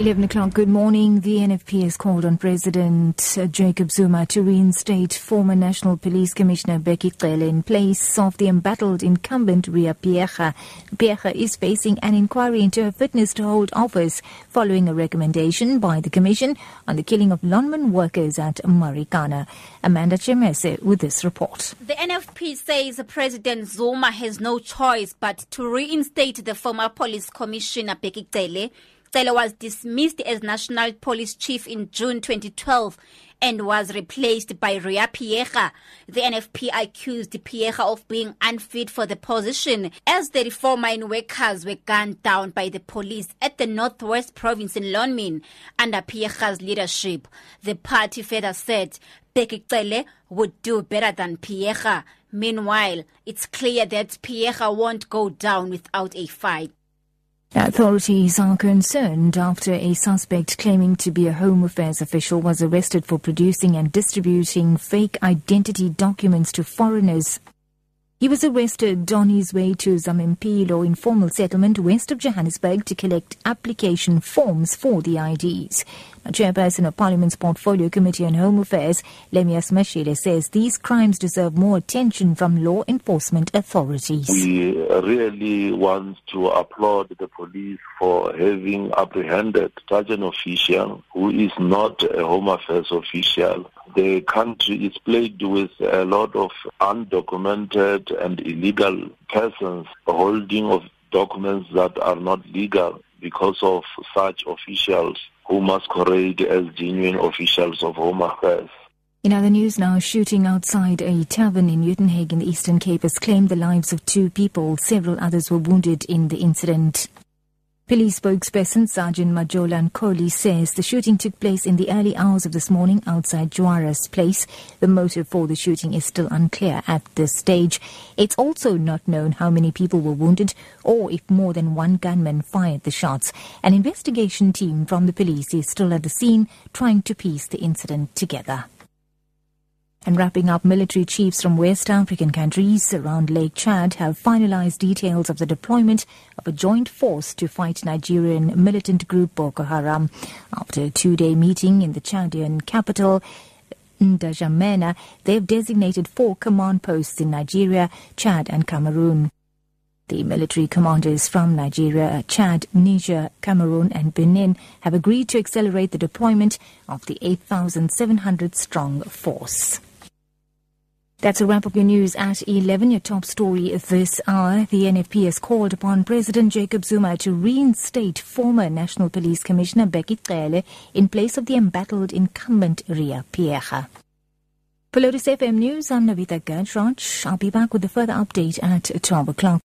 11 o'clock, good morning. The NFP has called on President uh, Jacob Zuma to reinstate former National Police Commissioner Bheki Cele in place of the embattled incumbent Ria Phiyega. Phiyega is facing an inquiry into her fitness to hold office following a recommendation by the Commission on the killing of Lonmin workers at Marikana. Amanda Chemese with this report. The NFP says President Zuma has no choice but to reinstate the former police commissioner Bheki Cele Cele was dismissed as National Police Chief in June 2012 and was replaced by Ria Phiyega. The NFP accused Phiyega of being unfit for the position as the reform mine workers were gunned down by the police at the Northwest Province in Lonmin under Phiyega's leadership. The party further said Bheki Cele would do better than Phiyega. Meanwhile, it's clear that Phiyega won't go down without a fight. Authorities are concerned after a suspect claiming to be a Home Affairs official was arrested for producing and distributing fake identity documents to foreigners. He was arrested on his way to Zamimpilo informal settlement west of Johannesburg to collect application forms for the IDs. Chairperson of Parliament's Portfolio Committee on Home Affairs, Lemias Mashile, says these crimes deserve more attention from law enforcement authorities. We really want to applaud the police for having apprehended such an official who is not a Home Affairs official the country is plagued with a lot of undocumented and illegal persons holding of documents that are not legal because of such officials who masquerade as genuine officials of Home Affairs. In other news now, shooting outside a tavern in Uitenhage in the Eastern Cape has claimed the lives of two people. Several others were wounded in the incident. Police spokesperson Sergeant Majola Nkohli says the shooting took place in the early hours of this morning outside Juarez Place. The motive for the shooting is still unclear at this stage. It's also not known how many people were wounded or if more than one gunman fired the shots. An investigation team from the police is still at the scene trying to piece the incident together. And wrapping up, military chiefs from West African countries around Lake Chad have finalized details of the deployment of a joint force to fight Nigerian militant group Boko Haram. After a two-day meeting in the Chadian capital, N'Djamena, they've designated four command posts in Nigeria, Chad and Cameroon. The military commanders from Nigeria, Chad, Niger, Cameroon and Benin have agreed to accelerate the deployment of the 8,700 strong force. That's a wrap of your news at 11. Your top story this hour. The NFP has called upon President Jacob Zuma to reinstate former National Police Commissioner Bheki Cele in place of the embattled incumbent Ria Phiyega. For Lotus FM News, I'm Navita Gajraj. I'll be back with a further update at 12 o'clock.